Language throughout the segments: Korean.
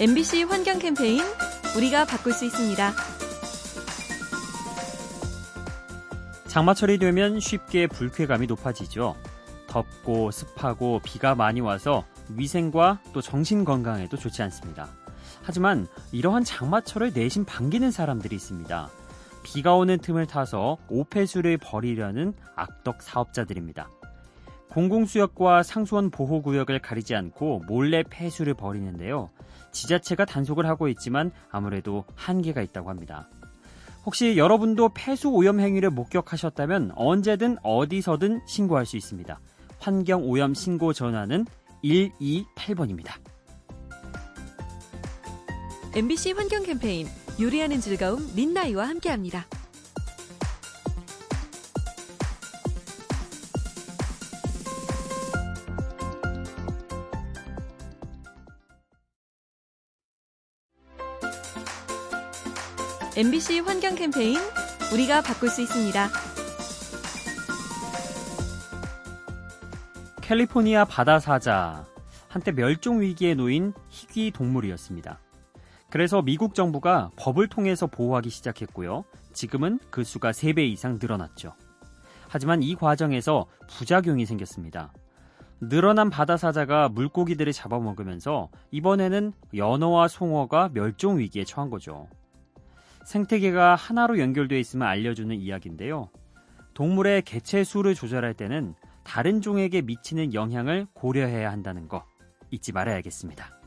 MBC 환경 캠페인 우리가 바꿀 수 있습니다. 장마철이 되면 쉽게 불쾌감이 높아지죠. 덥고 습하고 비가 많이 와서 위생과 또 정신 건강에도 좋지 않습니다. 하지만 이러한 장마철을 내심 반기는 사람들이 있습니다. 비가 오는 틈을 타서 오폐수를 버리려는 악덕 사업자들입니다. 공공수역과 상수원 보호구역을 가리지 않고 몰래 폐수를 버리는데요. 지자체가 단속을 하고 있지만 아무래도 한계가 있다고 합니다. 혹시 여러분도 폐수 오염 행위를 목격하셨다면 언제든 어디서든 신고할 수 있습니다. 환경 오염 신고 전화는 128번입니다. MBC 환경 캠페인 요리하는 즐거움 민나이와 함께합니다. MBC 환경 캠페인 우리가 바꿀 수 있습니다. 캘리포니아 바다 사자 한때 멸종 위기에 놓인 희귀 동물이었습니다. 그래서 미국 정부가 법을 통해서 보호하기 시작했고요. 지금은 그 수가 3배 이상 늘어났죠. 하지만 이 과정에서 부작용이 생겼습니다. 늘어난 바다 사자가 물고기들을 잡아먹으면서 이번에는 연어와 송어가 멸종 위기에 처한 거죠. 생태계가 하나로 연결되어 있음을 알려주는 이야기인데요. 동물의 개체 수를 조절할 때는 다른 종에게 미치는 영향을 고려해야 한다는 거 잊지 말아야겠습니다.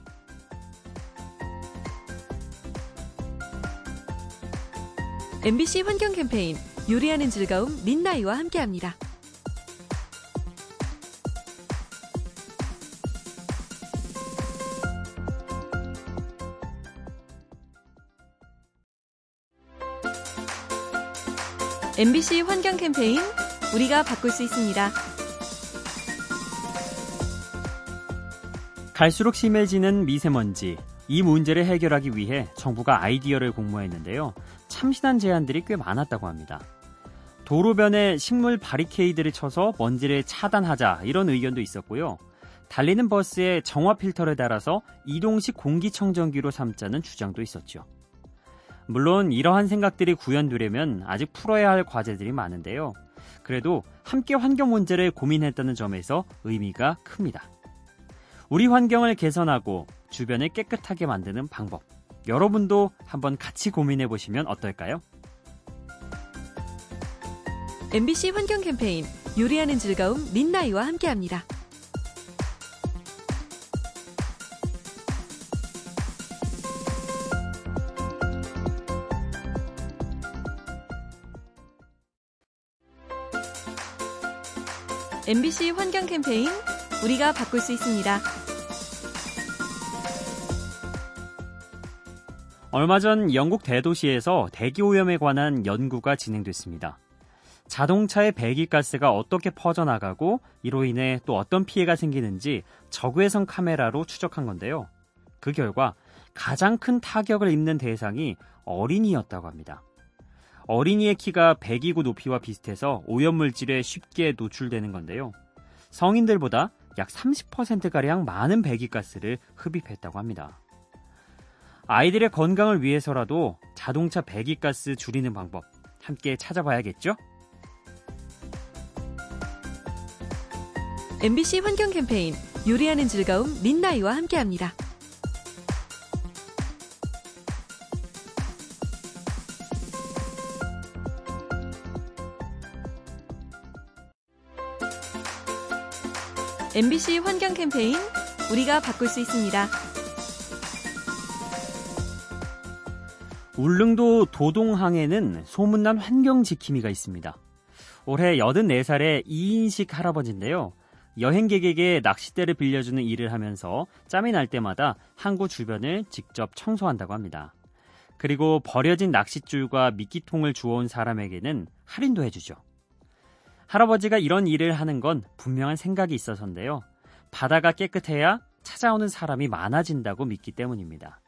MBC 환경 캠페인 요리하는 즐거움 민나이와 함께합니다. MBC 환경 캠페인 우리가 바꿀 수 있습니다. 갈수록 심해지는 미세먼지. 이 문제를 해결하기 위해 정부가 아이디어를 공모했는데요. 참신한 제안들이 꽤 많았다고 합니다. 도로변에 식물 바리케이드를 쳐서 먼지를 차단하자 이런 의견도 있었고요. 달리는 버스에 정화 필터를 달아서 이동식 공기청정기로 삼자는 주장도 있었죠. 물론 이러한 생각들이 구현되려면 아직 풀어야 할 과제들이 많은데요. 그래도 함께 환경 문제를 고민했다는 점에서 의미가 큽니다. 우리 환경을 개선하고 주변을 깨끗하게 만드는 방법. 여러분도 한번 같이 고민해 보시면 어떨까요? MBC 환경 캠페인 요리하는 즐거움 민나이와 함께합니다. MBC 환경 캠페인 우리가 바꿀 수 있습니다. 얼마 전 영국 대도시에서 대기 오염에 관한 연구가 진행됐습니다. 자동차의 배기가스가 어떻게 퍼져나가고 이로 인해 또 어떤 피해가 생기는지 적외선 카메라로 추적한 건데요. 그 결과 가장 큰 타격을 입는 대상이 어린이였다고 합니다. 어린이의 키가 100이고 높이와 비슷해서 오염물질에 쉽게 노출되는 건데요. 성인들보다 약 30%가량 많은 배기가스를 흡입했다고 합니다. 아이들의 건강을 위해서라도 자동차 배기가스 줄이는 방법 함께 찾아봐야겠죠? MBC 환경 캠페인 요리하는 즐거움 민나이와 함께합니다. MBC 환경 캠페인 우리가 바꿀 수 있습니다. 울릉도 도동항에는 소문난 환경 지킴이가 있습니다. 올해 84살의 이인식 할아버지인데요. 여행객에게 낚싯대를 빌려주는 일을 하면서 짬이 날 때마다 항구 주변을 직접 청소한다고 합니다. 그리고 버려진 낚싯줄과 미끼통을 주워온 사람에게는 할인도 해주죠. 할아버지가 이런 일을 하는 건 분명한 생각이 있어서인데요. 바다가 깨끗해야 찾아오는 사람이 많아진다고 믿기 때문입니다.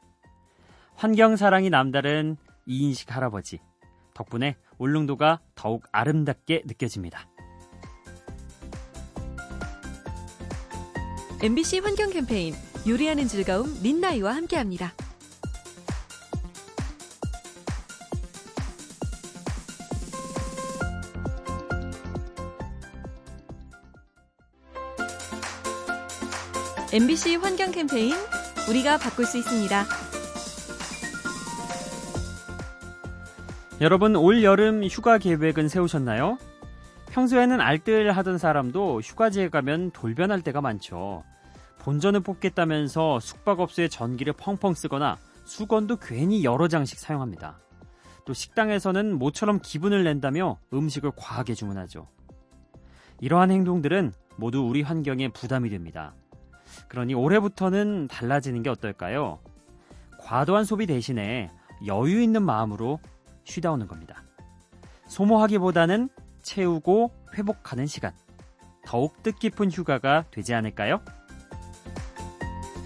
환경 사랑이 남다른 이인식 할아버지. 덕분에 울릉도가 더욱 아름답게 느껴집니다. MBC 환경 캠페인 요리하는 즐거움 민나이와 함께합니다. MBC 환경 캠페인 우리가 바꿀 수 있습니다. 여러분 올 여름 휴가 계획은 세우셨나요? 평소에는 알뜰하던 사람도 휴가지에 가면 돌변할 때가 많죠. 본전을 뽑겠다면서 숙박업소에 전기를 펑펑 쓰거나 수건도 괜히 여러 장씩 사용합니다. 또 식당에서는 모처럼 기분을 낸다며 음식을 과하게 주문하죠. 이러한 행동들은 모두 우리 환경에 부담이 됩니다. 그러니 올해부터는 달라지는 게 어떨까요? 과도한 소비 대신에 여유 있는 마음으로 쉬다 오는 겁니다. 소모하기보다는 채우고 회복하는 시간. 더욱 뜻깊은 휴가가 되지 않을까요?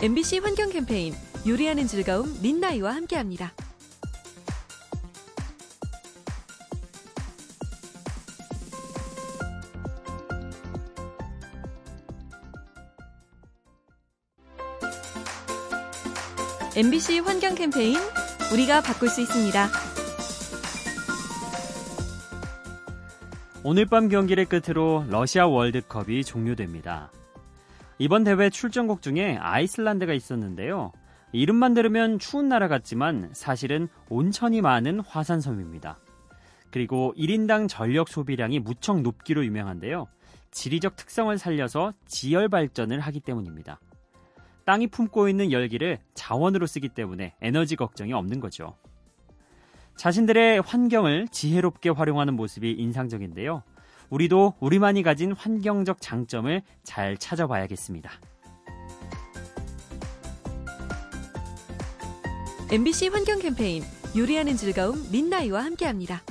MBC 환경 캠페인 요리하는 즐거움 민나이와 함께합니다. MBC 환경 캠페인 우리가 바꿀 수 있습니다. 오늘 밤 경기를 끝으로 러시아 월드컵이 종료됩니다. 이번 대회 출전국 중에 아이슬란드가 있었는데요. 이름만 들으면 추운 나라 같지만 사실은 온천이 많은 화산섬입니다. 그리고 1인당 전력 소비량이 무척 높기로 유명한데요. 지리적 특성을 살려서 지열 발전을 하기 때문입니다. 땅이 품고 있는 열기를 자원으로 쓰기 때문에 에너지 걱정이 없는 거죠. 자신들의 환경을 지혜롭게 활용하는 모습이 인상적인데요. 우리도 우리만이 가진 환경적 장점을 잘 찾아봐야겠습니다. MBC 환경 캠페인 요리하는 즐거움 민나이와 함께합니다.